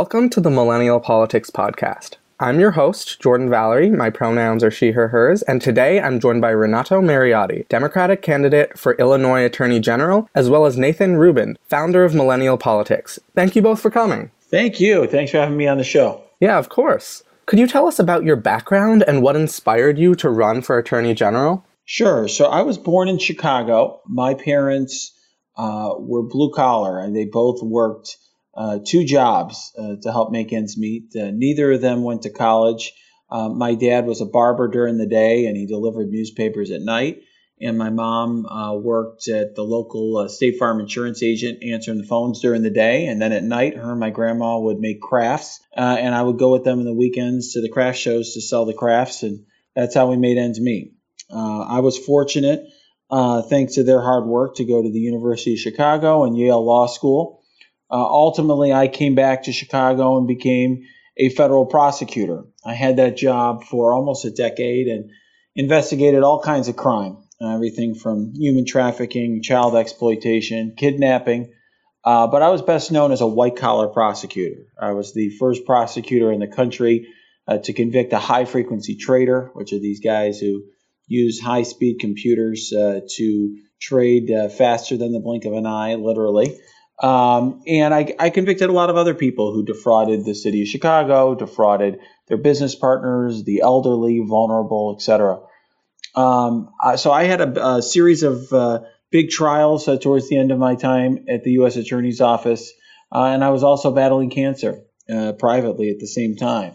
Welcome to the Millennial Politics Podcast. I'm your host, Jordan Valerie. My pronouns are she, her, hers, and today I'm joined by Renato Mariotti, Democratic candidate for Illinois Attorney General, as well as Nathan Rubin, founder of Millennial Politics. Thank you both for coming. Thank you. Thanks for having me on the show. Yeah, of course. Could you tell us about your background and what inspired you to run for Attorney General? Sure. So I was born in Chicago. My parents uh, were blue collar, and they both worked uh, two jobs uh, to help make ends meet. Uh, neither of them went to college. Uh, my dad was a barber during the day, and he delivered newspapers at night. And my mom uh, worked at the local State Farm insurance agent, answering the phones during the day. And then at night, her and my grandma would make crafts, and I would go with them on the weekends to the craft shows to sell the crafts, and that's how we made ends meet. I was fortunate uh, thanks to their hard work, to go to the University of Chicago and Yale Law School. Uh, ultimately, I came back to Chicago and became a federal prosecutor. I had that job for almost a decade and investigated all kinds of crime, uh, everything from human trafficking, child exploitation, kidnapping. Uh, but I was best known as a white collar prosecutor. I was the first prosecutor in the country uh, to convict a high frequency trader, which are these guys who use high speed computers uh, to trade uh, faster than the blink of an eye, literally. Um, and I, I, convicted a lot of other people who defrauded the city of Chicago, defrauded their business partners, the elderly, vulnerable, etc. Um, so I had a, a series of uh, big trials uh, towards the end of my time at the U.S. Attorney's Office, uh, and I was also battling cancer uh, privately at the same time.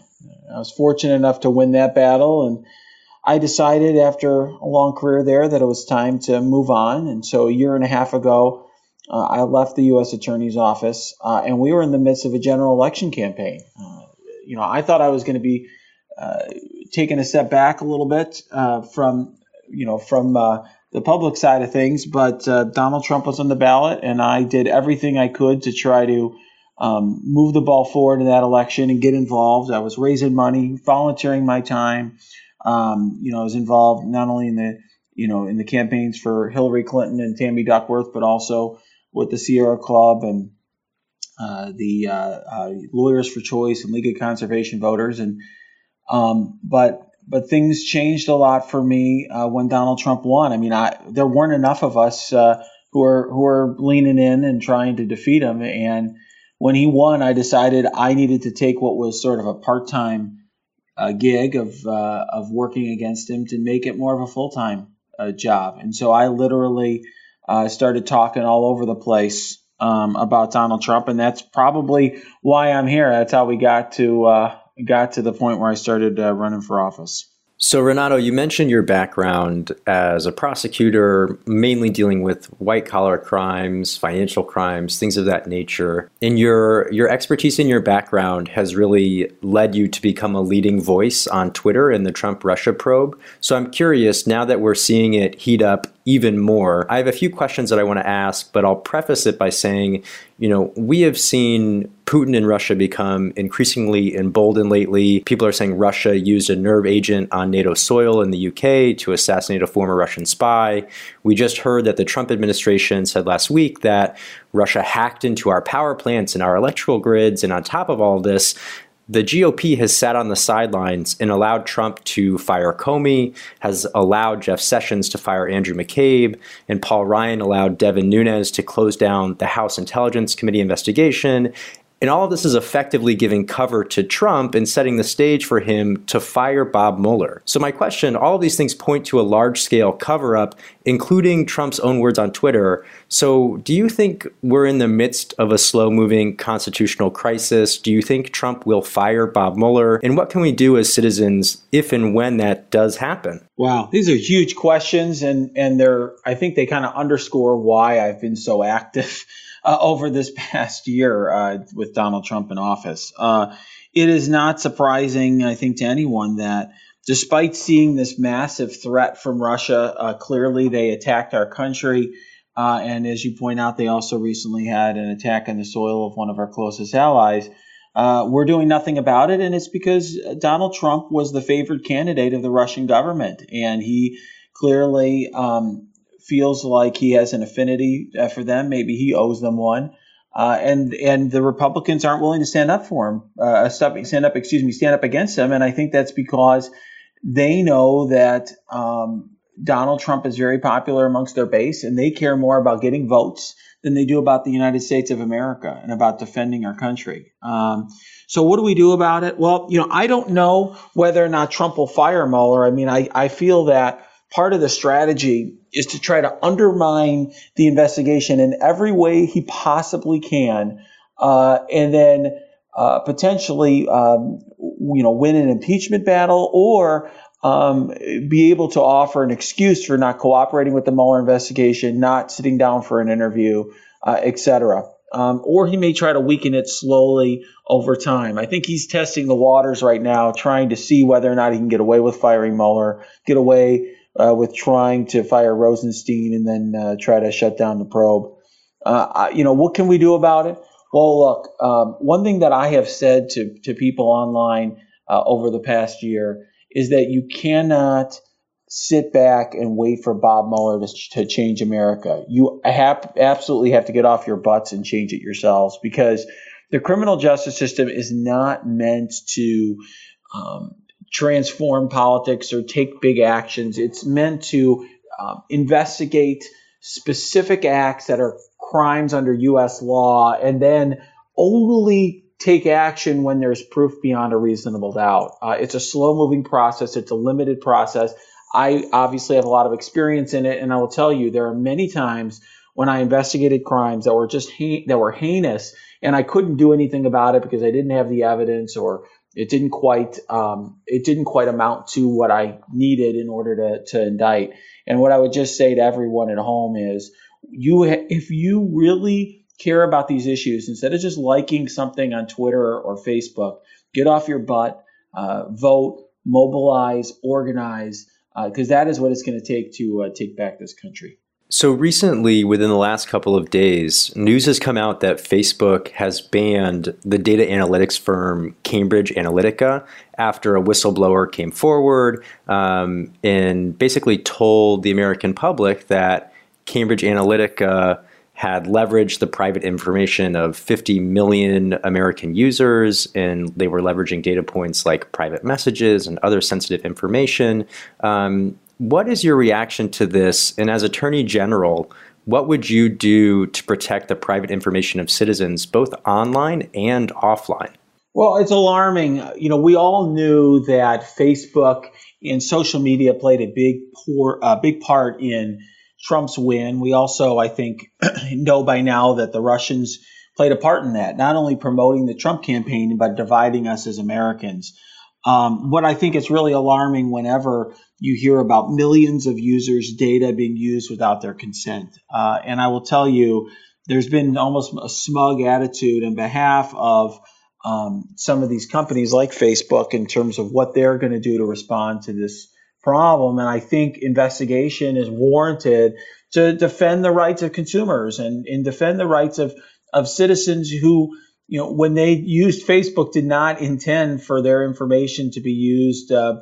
I was fortunate enough to win that battle and I decided after a long career there that it was time to move on. And so a year and a half ago, uh, I left the U.S. Attorney's Office, uh, and we were in the midst of a general election campaign. Uh, you know, I thought I was going to be uh, taking a step back a little bit uh, from, you know, from uh, the public side of things, but Donald Trump was on the ballot, and I did everything I could to try to um, move the ball forward in that election and get involved. I was raising money, volunteering my time. Um, you know, I was involved not only in the you know in the campaigns for Hillary Clinton and Tammy Duckworth, but also with the Sierra Club and uh, the uh, uh, Lawyers for Choice and League of Conservation Voters. And um, but but things changed a lot for me uh, when Donald Trump won. I mean, I, there weren't enough of us who are who are leaning in and trying to defeat him. And when he won, I decided I needed to take what was sort of a part time gig of uh, of working against him to make it more of a full time uh, job. And so I literally uh, started talking all over the place um, about Donald Trump, and that's probably why I'm here. That's how we got to uh, got to the point where I started uh, running for office. So, Renato, you mentioned your background as a prosecutor, mainly dealing with white collar crimes, financial crimes, things of that nature. And your your expertise and your background has really led you to become a leading voice on Twitter in the Trump Russia probe. So, I'm curious now that we're seeing it heat up even more. I have a few questions that I want to ask, but I'll preface it by saying, you know, we have seen Putin and Russia become increasingly emboldened lately. People are saying Russia used a nerve agent on NATO soil in the UK to assassinate a former Russian spy. We just heard that the Trump administration said last week that Russia hacked into our power plants and our electrical grids. And on top of all this, the GOP has sat on the sidelines and allowed Trump to fire Comey, has allowed Jeff Sessions to fire Andrew McCabe, and Paul Ryan allowed Devin Nunes to close down the House Intelligence Committee investigation and all of this is effectively giving cover to Trump and setting the stage for him to fire Bob Mueller. So, my question all of these things point to a large scale cover up, including Trump's own words on Twitter. So, do you think we're in the midst of a slow moving constitutional crisis? Do you think Trump will fire Bob Mueller? And what can we do as citizens if and when that does happen? Wow, these are huge questions, and, and they're, I think they kind of underscore why I've been so active uh, over this past year uh, with Donald Trump in office. Uh, it is not surprising, I think, to anyone that despite seeing this massive threat from Russia, uh, clearly they attacked our country. Uh, and as you point out, they also recently had an attack on the soil of one of our closest allies. Uh, we're doing nothing about it, and it's because Donald Trump was the favored candidate of the Russian government, and he clearly um, feels like he has an affinity uh, for them. Maybe he owes them one. Uh, and and the Republicans aren't willing to stand up for him, uh, stand up, excuse me, stand up against him. And I think that's because they know that um, Donald Trump is very popular amongst their base, and they care more about getting votes than they do about the United States of America and about defending our country. Um, so what do we do about it? Well, you know, I don't know whether or not Trump will fire Mueller. I mean, I, I feel that part of the strategy is to try to undermine the investigation in every way he possibly can, uh, and then uh, potentially, um, you know, win an impeachment battle or um, be able to offer an excuse for not cooperating with the Mueller investigation, not sitting down for an interview, uh, etc. Um, or he may try to weaken it slowly over time. I think he's testing the waters right now, trying to see whether or not he can get away with firing Mueller, get away uh, with trying to fire Rosenstein, and then uh, try to shut down the probe. Uh, you know, what can we do about it? Well, look, um, one thing that I have said to, to people online uh, over the past year is that you cannot sit back and wait for Bob Mueller to, to change America. You have, absolutely have to get off your butts and change it yourselves because the criminal justice system is not meant to um, transform politics or take big actions. It's meant to um, investigate specific acts that are crimes under U.S. law and then only take action when there's proof beyond a reasonable doubt. Uh, it's a slow moving process, it's a limited process. I obviously have a lot of experience in it, and I will tell you there are many times when I investigated crimes that were just that were heinous, and I couldn't do anything about it because I didn't have the evidence or it didn't quite um, it didn't quite amount to what I needed in order to to indict. And what I would just say to everyone at home is, you if you really care about these issues instead of just liking something on Twitter or Facebook. Get off your butt, uh, vote, mobilize, organize, because uh, that is what it's going to take to uh, take back this country. So recently, within the last couple of days, news has come out that Facebook has banned the data analytics firm Cambridge Analytica after a whistleblower came forward um, and basically told the American public that Cambridge Analytica had leveraged the private information of 50 million American users, and they were leveraging data points like private messages and other sensitive information. Um, what is your reaction to this? And as Attorney General, what would you do to protect the private information of citizens, both online and offline? Well, it's alarming. You know, we all knew that Facebook and social media played a big, poor, uh, big part in Trump's win. We also, I think, know by now that the Russians played a part in that, not only promoting the Trump campaign, but dividing us as Americans. Um, what I think is really alarming whenever you hear about millions of users' data being used without their consent. Uh, and I will tell you, there's been almost a smug attitude on behalf of um, some of these companies like Facebook in terms of what they're going to do to respond to this problem. And I think investigation is warranted to defend the rights of consumers and, and defend the rights of, of citizens who, you know, when they used Facebook, did not intend for their information to be used, uh,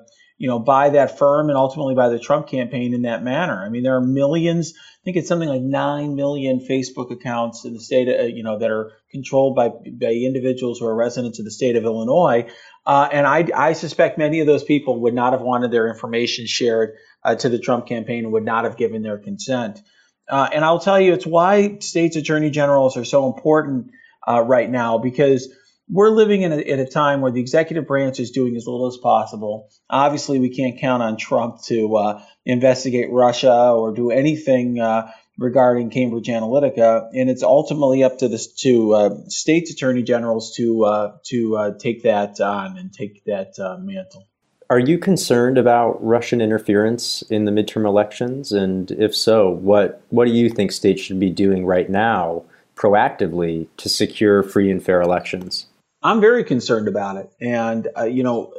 you know, by that firm and ultimately by the Trump campaign in that manner. I mean, there are millions. I think it's something like nine million Facebook accounts in the state, of, you know, that are controlled by by individuals who are residents of the state of Illinois. Uh, and I, I, suspect many of those people would not have wanted their information shared uh, to the Trump campaign and would not have given their consent. Uh, and I'll tell you, it's why states' attorney generals are so important uh, right now because we're living in a, at a time where the executive branch is doing as little as possible. Obviously, we can't count on Trump to uh, investigate Russia or do anything uh, regarding Cambridge Analytica, and it's ultimately up to the to uh, states' attorney generals to uh, to uh, take that on and take that uh, mantle. Are you concerned about Russian interference in the midterm elections? And if so, what what do you think states should be doing right now, proactively, to secure free and fair elections? I'm very concerned about it, and uh, you know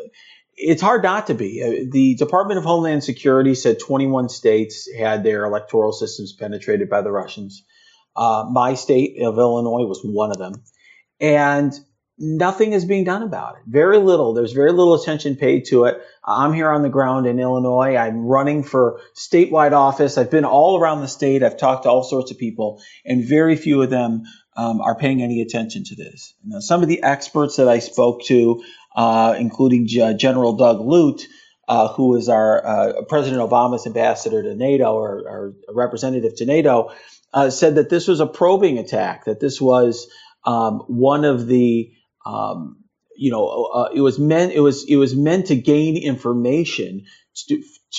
it's hard not to be. Uh, the Department of Homeland Security said 21 states had their electoral systems penetrated by the Russians. Uh, my state of Illinois was one of them. And nothing is being done about it. Very little. There's very little attention paid to it. I'm here on the ground in Illinois. I'm running for statewide office. I've been all around the state. I've talked to all sorts of people, and very few of them um, are paying any attention to this. Now, some of the experts that I spoke to, uh, including G- General Doug Lute, uh, who is our uh, President Obama's ambassador to NATO or, or representative to NATO, uh, said that this was a probing attack, that this was um, one of the um, you know, uh, it was meant it was it was meant to gain information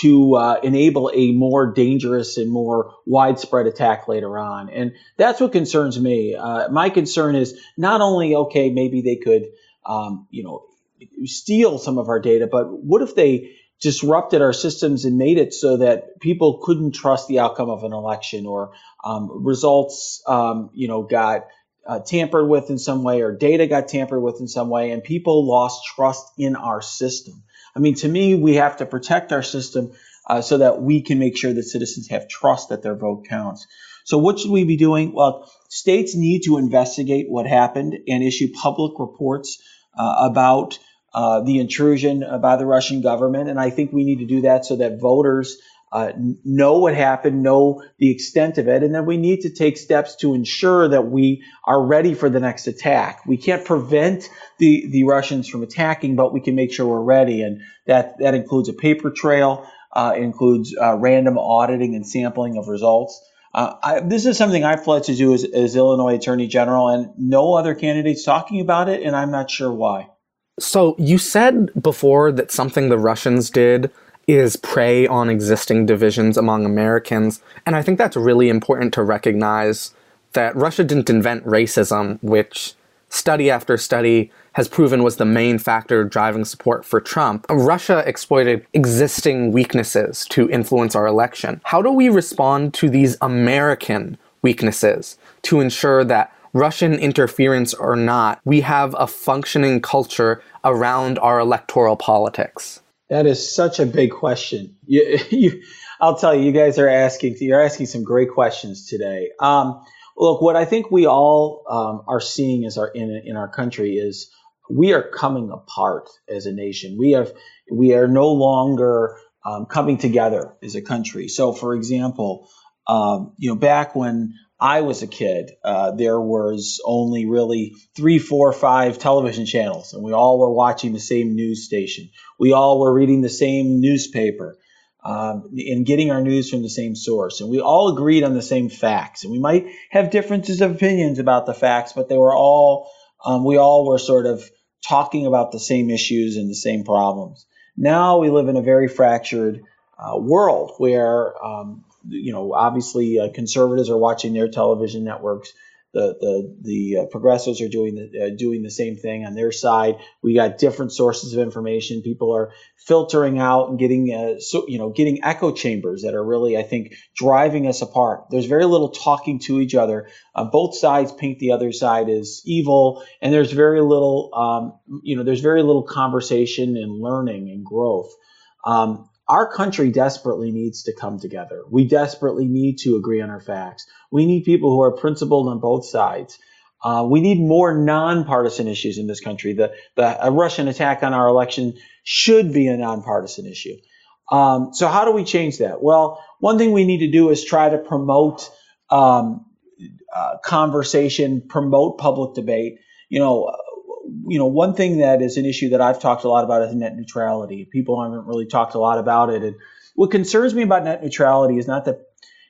to uh, enable a more dangerous and more widespread attack later on. And that's what concerns me. Uh, my concern is not only okay, maybe they could, um, you know, steal some of our data, but what if they disrupted our systems and made it so that people couldn't trust the outcome of an election or um, results, um, you know, got uh, tampered with in some way or data got tampered with in some way and people lost trust in our system. I mean, to me, we have to protect our system uh, so that we can make sure that citizens have trust that their vote counts. So, what should we be doing? Well, states need to investigate what happened and issue public reports uh, about uh, the intrusion by the Russian government. And I think we need to do that so that voters uh, know what happened, know the extent of it, and then we need to take steps to ensure that we are ready for the next attack. We can't prevent the, the Russians from attacking, but we can make sure we're ready, and that, that includes a paper trail, uh, includes uh, random auditing and sampling of results. Uh, I, this is something I've pledged to do as, as Illinois Attorney General, and no other candidates talking about it, and I'm not sure why. So you said before that something the Russians did is prey on existing divisions among Americans. And I think that's really important to recognize that Russia didn't invent racism, which study after study has proven was the main factor driving support for Trump. Russia exploited existing weaknesses to influence our election. How do we respond to these American weaknesses to ensure that Russian interference or not, we have a functioning culture around our electoral politics? That is such a big question. You, you, I'll tell you, you guys are asking, you're asking some great questions today. Um, look, what I think we all um, are seeing as our in in our country is we are coming apart as a nation. We have we are no longer um, coming together as a country. So, for example, um, you know, back when I was a kid, uh, there was only really three, four, five television channels, and we all were watching the same news station. We all were reading the same newspaper um, and getting our news from the same source. And we all agreed on the same facts. And we might have differences of opinions about the facts, but they were all, um, we all were sort of talking about the same issues and the same problems. Now we live in a very fractured uh, world where um, you know, obviously uh, conservatives are watching their television networks. The the the uh, progressives are doing the uh, doing the same thing on their side. We got different sources of information. People are filtering out and getting uh, so you know getting echo chambers that are really I think driving us apart. There's very little talking to each other. Uh, both sides paint the other side as evil, and there's very little um, you know there's very little conversation and learning and growth. Um, our country desperately needs to come together. We desperately need to agree on our facts. We need people who are principled on both sides. Uh, we need more nonpartisan issues in this country. The, the Russian attack on our election should be a nonpartisan issue. Um, so how do we change that? Well, one thing we need to do is try to promote um, uh, conversation, promote public debate. You know, you know, one thing that is an issue that I've talked a lot about is net neutrality. People haven't really talked a lot about it. And what concerns me about net neutrality is not that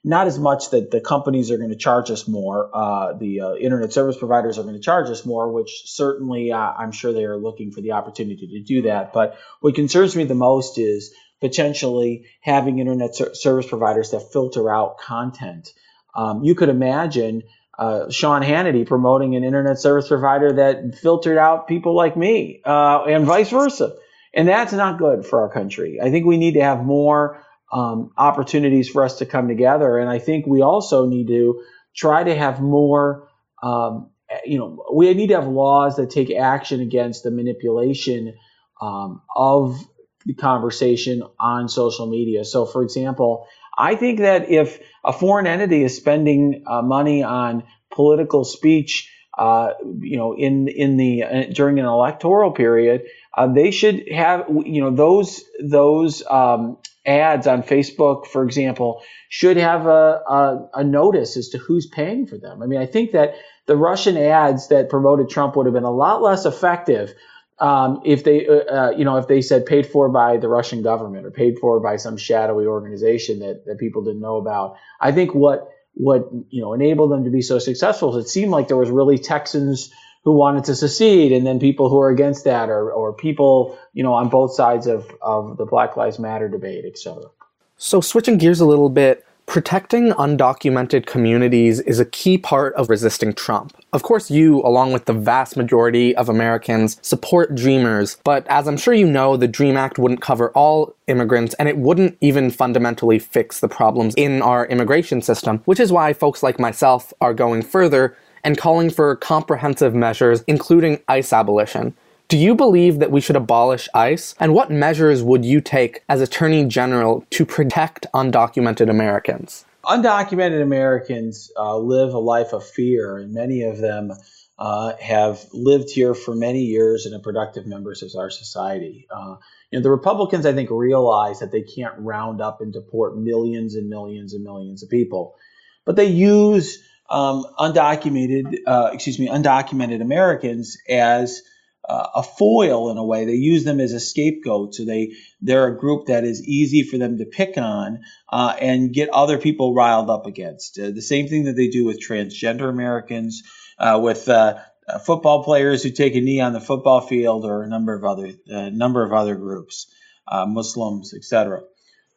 not as much that the companies are going to charge us more, uh, the uh, internet service providers are going to charge us more, which certainly uh, I'm sure they are looking for the opportunity to do that. But what concerns me the most is potentially having internet ser- service providers that filter out content. Um, you could imagine uh, Sean Hannity promoting an internet service provider that filtered out people like me, uh, and vice versa. And that's not good for our country. I think we need to have more um, opportunities for us to come together. And I think we also need to try to have more, um, you know, we need to have laws that take action against the manipulation um, of the conversation on social media. So, for example, I think that if a foreign entity is spending uh, money on political speech, uh, you know, in in the uh, during an electoral period, uh, they should have you know those those um, ads on Facebook, for example, should have a, a, a, notice as to who's paying for them. I mean, I think that the Russian ads that promoted Trump would have been a lot less effective um, if they, uh, uh, you know, if they said paid for by the Russian government or paid for by some shadowy organization that, that people didn't know about. I think what what you know enabled them to be so successful is it seemed like there was really Texans who wanted to secede and then people who are against that or, or people you know on both sides of, of the black lives matter debate et cetera so switching gears a little bit Protecting undocumented communities is a key part of resisting Trump. Of course, you, along with the vast majority of Americans, support Dreamers, but as I'm sure you know, the DREAM Act wouldn't cover all immigrants and it wouldn't even fundamentally fix the problems in our immigration system, which is why folks like myself are going further and calling for comprehensive measures, including ICE abolition. Do you believe that we should abolish ICE? And what measures would you take as Attorney General to protect undocumented Americans? Undocumented Americans uh, live a life of fear, and many of them uh, have lived here for many years and are productive members of our society. Uh, you know, the Republicans, I think, realize that they can't round up and deport millions and millions and millions of people, but they use um, undocumented, uh, excuse me, undocumented Americans as uh, a foil in a way. They use them as a scapegoat. So they they're a group that is easy for them to pick on uh, and get other people riled up against. Uh, the same thing that they do with transgender Americans, uh, with uh, uh, football players who take a knee on the football field, or a number of other number of other groups, Muslims, etc.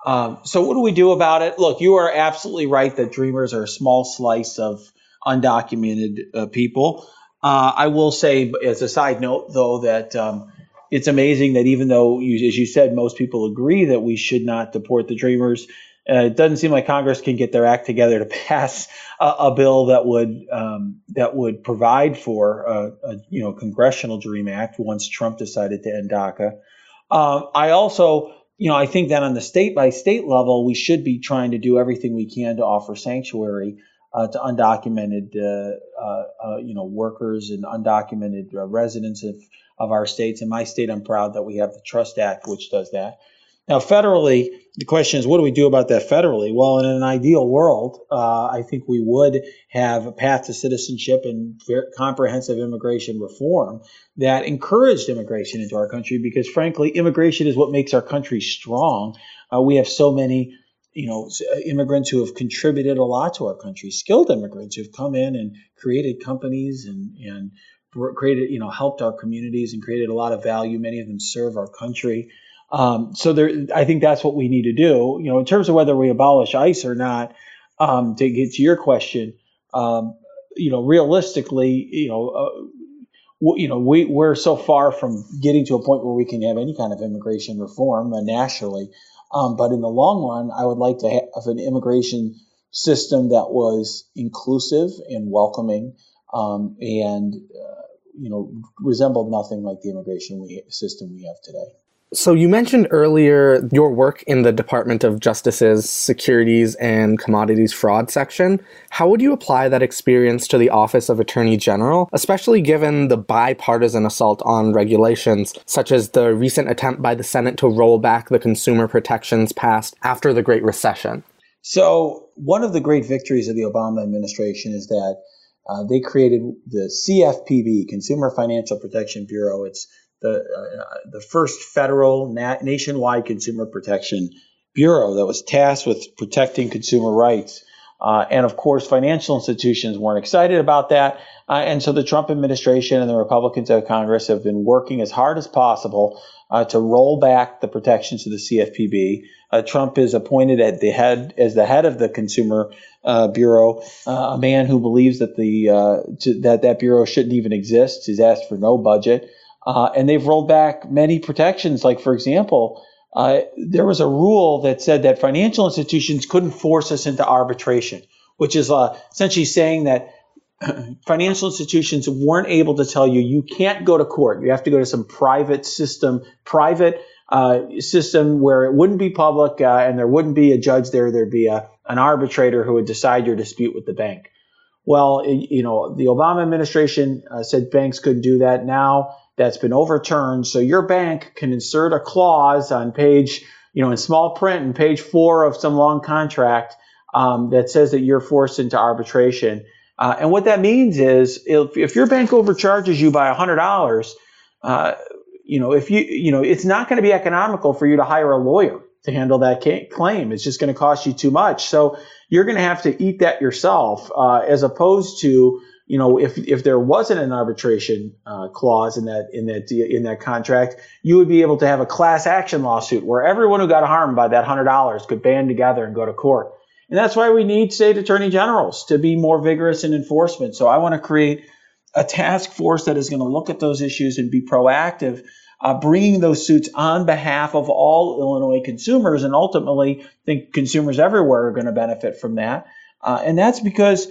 Um, so what do we do about it? Look, you are absolutely right that dreamers are a small slice of undocumented people. Uh, I will say, as a side note, though, that um, it's amazing that even though, you, as you said, most people agree that we should not deport the Dreamers, uh, it doesn't seem like Congress can get their act together to pass a, a bill that would um, that would provide for a, a, you know congressional Dream Act once Trump decided to end DACA. Uh, I also you know I think that on the state by state level we should be trying to do everything we can to offer sanctuary uh, to undocumented, uh, uh, uh, you know, workers and undocumented residents of, of our states. In my state, I'm proud that we have the Trust Act, which does that. Now, federally, the question is, what do we do about that federally? Well, in an ideal world, uh, I think we would have a path to citizenship and comprehensive immigration reform that encouraged immigration into our country because, frankly, immigration is what makes our country strong. Uh, we have so many you know, uh, immigrants who have contributed a lot to our country, skilled immigrants who've come in and created companies and, and created, you know, helped our communities and created a lot of value. Many of them serve our country. Um, so there, I think that's what we need to do. You know, in terms of whether we abolish ICE or not, um, to get to your question, um, you know, realistically, you know, uh, you know, we, we're so far from getting to a point where we can have any kind of immigration reform uh, nationally. Um, but in the long run, I would like to have an immigration system that was inclusive and welcoming um, and uh, you know resembled nothing like the immigration we, system we have today. So, you mentioned earlier your work in the Department of Justice's Securities and Commodities Fraud section. How would you apply that experience to the Office of Attorney General, especially given the bipartisan assault on regulations, such as the recent attempt by the Senate to roll back the consumer protections passed after the Great Recession? So, one of the great victories of the Obama administration is that uh, they created the CFPB, Consumer Financial Protection Bureau. It's the uh, the first federal na- nationwide consumer protection bureau that was tasked with protecting consumer rights. Uh, and of course, financial institutions weren't excited about that. Uh, and so the Trump administration and the Republicans of Congress have been working as hard as possible uh, to roll back the protections of the CFPB. Uh, Trump is appointed at the head as the head of the Consumer uh, Bureau, uh, a man who believes that the to, that that bureau shouldn't even exist. He's asked for no budget. Uh, and they've rolled back many protections. Like, for example, uh, there was a rule that said that financial institutions couldn't force us into arbitration, which is uh, essentially saying that financial institutions weren't able to tell you you can't go to court. You have to go to some private system, private uh, system where it wouldn't be public uh, and there wouldn't be a judge there. There'd be a, an arbitrator who would decide your dispute with the bank. Well, you know, the Obama administration uh, said banks couldn't do that. Now that's been overturned. So your bank can insert a clause on page you know, in small print in page four of some long contract um, that says that you're forced into arbitration. Uh, and what that means is if, if your bank overcharges you by $100, uh, you know, if you, you know, it's not going to be economical for you to hire a lawyer to handle that claim. It's just going to cost you too much. So you're going to have to eat that yourself, uh, as opposed to, you know, if if there wasn't an arbitration uh, clause in that in that in that contract, you would be able to have a class action lawsuit where everyone who got harmed by that hundred dollars could band together and go to court. And that's why we need state attorney generals to be more vigorous in enforcement. So I want to create a task force that is going to look at those issues and be proactive, uh, bringing those suits on behalf of all Illinois consumers. And ultimately, I think consumers everywhere are going to benefit from that. Uh, and that's because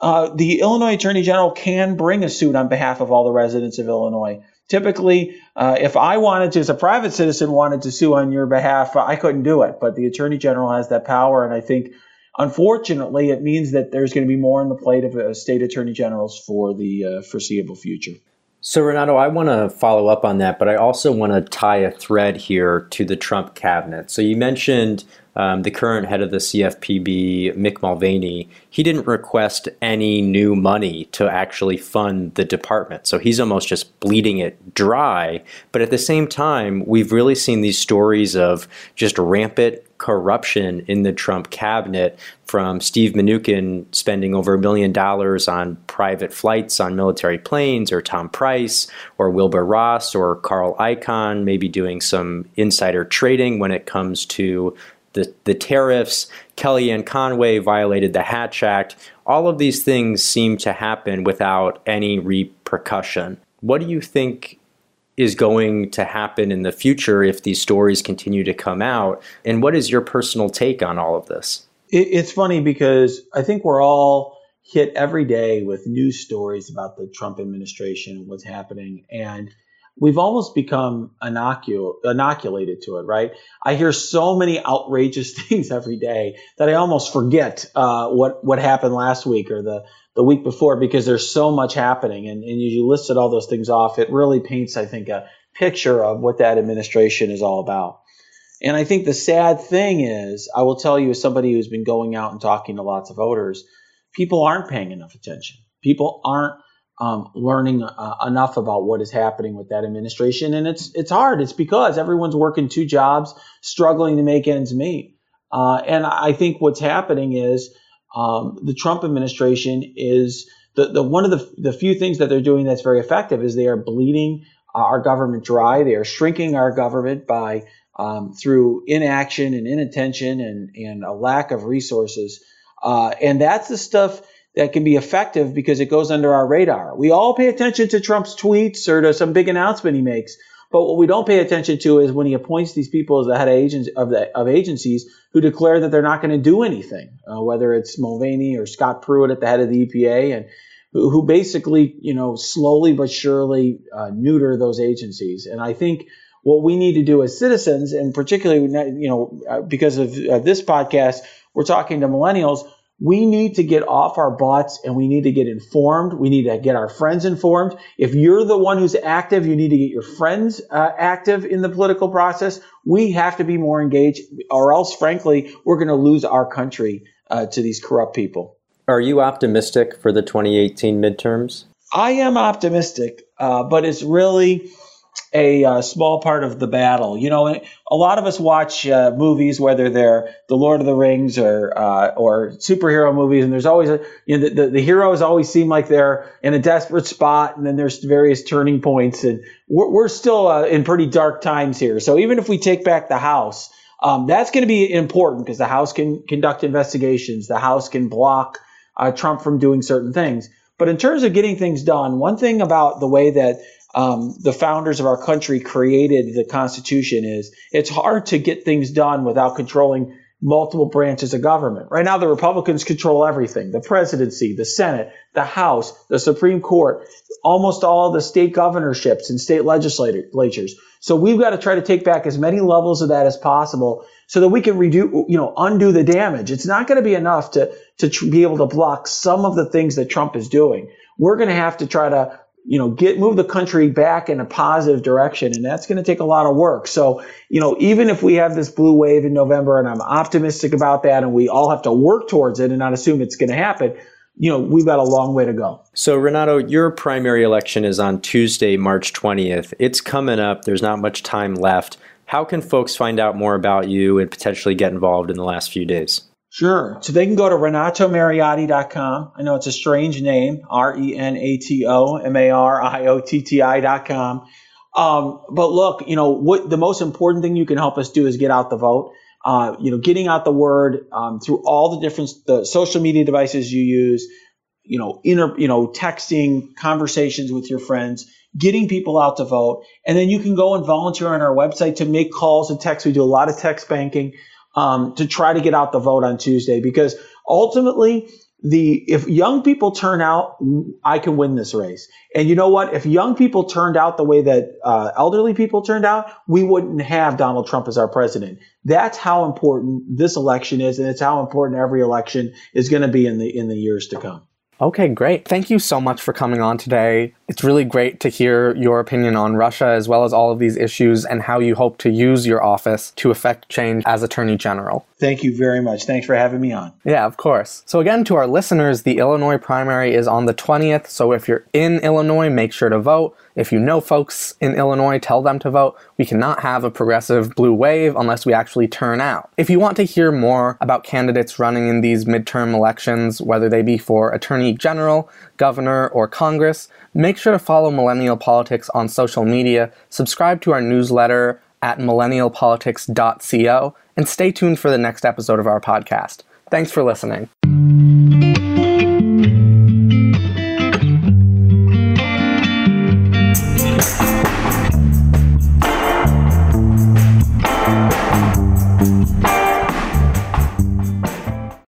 uh, the Illinois Attorney General can bring a suit on behalf of all the residents of Illinois. Typically, uh, if I wanted to, as a private citizen, wanted to sue on your behalf, I couldn't do it. But the Attorney General has that power, and I think, unfortunately, it means that there's going to be more on the plate of uh, state attorney generals for the uh, foreseeable future. So, Renato, I want to follow up on that, but I also want to tie a thread here to the Trump cabinet. So, you mentioned um, the current head of the CFPB, Mick Mulvaney, he didn't request any new money to actually fund the department. So he's almost just bleeding it dry. But at the same time, we've really seen these stories of just rampant corruption in the Trump cabinet from Steve Mnuchin spending over a million dollars on private flights on military planes, or Tom Price, or Wilbur Ross, or Carl Icahn, maybe doing some insider trading when it comes to the, the tariffs, Kellyanne Conway violated the Hatch Act. All of these things seem to happen without any repercussion. What do you think is going to happen in the future if these stories continue to come out? And what is your personal take on all of this? It's funny because I think we're all hit every day with news stories about the Trump administration and what's happening. And we've almost become inocul- inoculated to it, right? I hear so many outrageous things every day that I almost forget uh, what what happened last week or the the week before because there's so much happening. And, and you listed all those things off. It really paints, I think, a picture of what that administration is all about. And I think the sad thing is, I will tell you, as somebody who's been going out and talking to lots of voters, people aren't paying enough attention. People aren't um, learning uh, enough about what is happening with that administration, and it's it's hard. It's because everyone's working two jobs, struggling to make ends meet. Uh, and I think what's happening is um, the Trump administration is the, the one of the, the few things that they're doing that's very effective is they are bleeding our government dry. They are shrinking our government by um, through inaction and inattention and, and a lack of resources. Uh, and that's the stuff that can be effective because it goes under our radar. We all pay attention to Trump's tweets or to some big announcement he makes. But what we don't pay attention to is when he appoints these people as the head of, the, of agencies who declare that they're not going to do anything, uh, whether it's Mulvaney or Scott Pruitt at the head of the EPA, and who, who basically, you know, slowly but surely uh, neuter those agencies. And I think what we need to do as citizens, and particularly, you know, uh, because of, of this podcast, we're talking to millennials we need to get off our butts and we need to get informed. We need to get our friends informed. If you're the one who's active, you need to get your friends uh, active in the political process. We have to be more engaged, or else, frankly, we're going to lose our country uh, to these corrupt people. Are you optimistic for the 2018 midterms? I am optimistic, uh, but it's really a uh, small part of the battle. You know, a lot of us watch uh, movies, whether they're The Lord of the Rings or uh, or superhero movies, and there's always a you know the, the, the, heroes always seem like they're in a desperate spot, and then there's various turning points, and we're, we're still uh, in pretty dark times here. So even if we take back the house, um, that's going to be important because the House can conduct investigations, the House can block uh, Trump from doing certain things. But in terms of getting things done, one thing about the way that um, the founders of our country created the Constitution is it's hard to get things done without controlling multiple branches of government. Right now, the Republicans control everything the presidency, the Senate, the House, the Supreme Court, almost all the state governorships and state legislatures. So we've got to try to take back as many levels of that as possible so that we can redo, you know, undo the damage. It's not going to be enough to, to be able to block some of the things that Trump is doing. We're going to have to try to you know, get move the country back in a positive direction. And that's going to take a lot of work. So, you know, even if we have this blue wave in November and I'm optimistic about that and we all have to work towards it and not assume it's going to happen, you know, we've got a long way to go. So, Renato, your primary election is on Tuesday, March 20th. It's coming up. There's not much time left. How can folks find out more about you and potentially get involved in the last few days? Sure. So they can go to renatomariotti.com. I know it's a strange name, R E N A T O M A R I O T T I.com. Um, but look, you know, what the most important thing you can help us do is get out the vote. Uh, you know, getting out the word um, through all the different the social media devices you use, you know, inter, you know, texting, conversations with your friends, getting people out to vote, and then you can go and volunteer on our website to make calls and text. We do a lot of text banking um, to try to get out the vote on Tuesday because ultimately the if young people turn out, I can win this race. And you know what? If young people turned out the way that uh, elderly people turned out, we wouldn't have Donald Trump as our president. That's how important this election is, and it's how important every election is going to be in the in the years to come. Okay, great. Thank you so much for coming on today. It's really great to hear your opinion on Russia as well as all of these issues and how you hope to use your office to effect change as Attorney General. Thank you very much. Thanks for having me on. Yeah, of course. So, again, to our listeners, the Illinois primary is on the 20th. So, if you're in Illinois, make sure to vote. If you know folks in Illinois, tell them to vote. We cannot have a progressive blue wave unless we actually turn out. If you want to hear more about candidates running in these midterm elections, whether they be for Attorney General, Governor, or Congress, make sure to follow Millennial Politics on social media, subscribe to our newsletter at millennialpolitics.co, and stay tuned for the next episode of our podcast. Thanks for listening.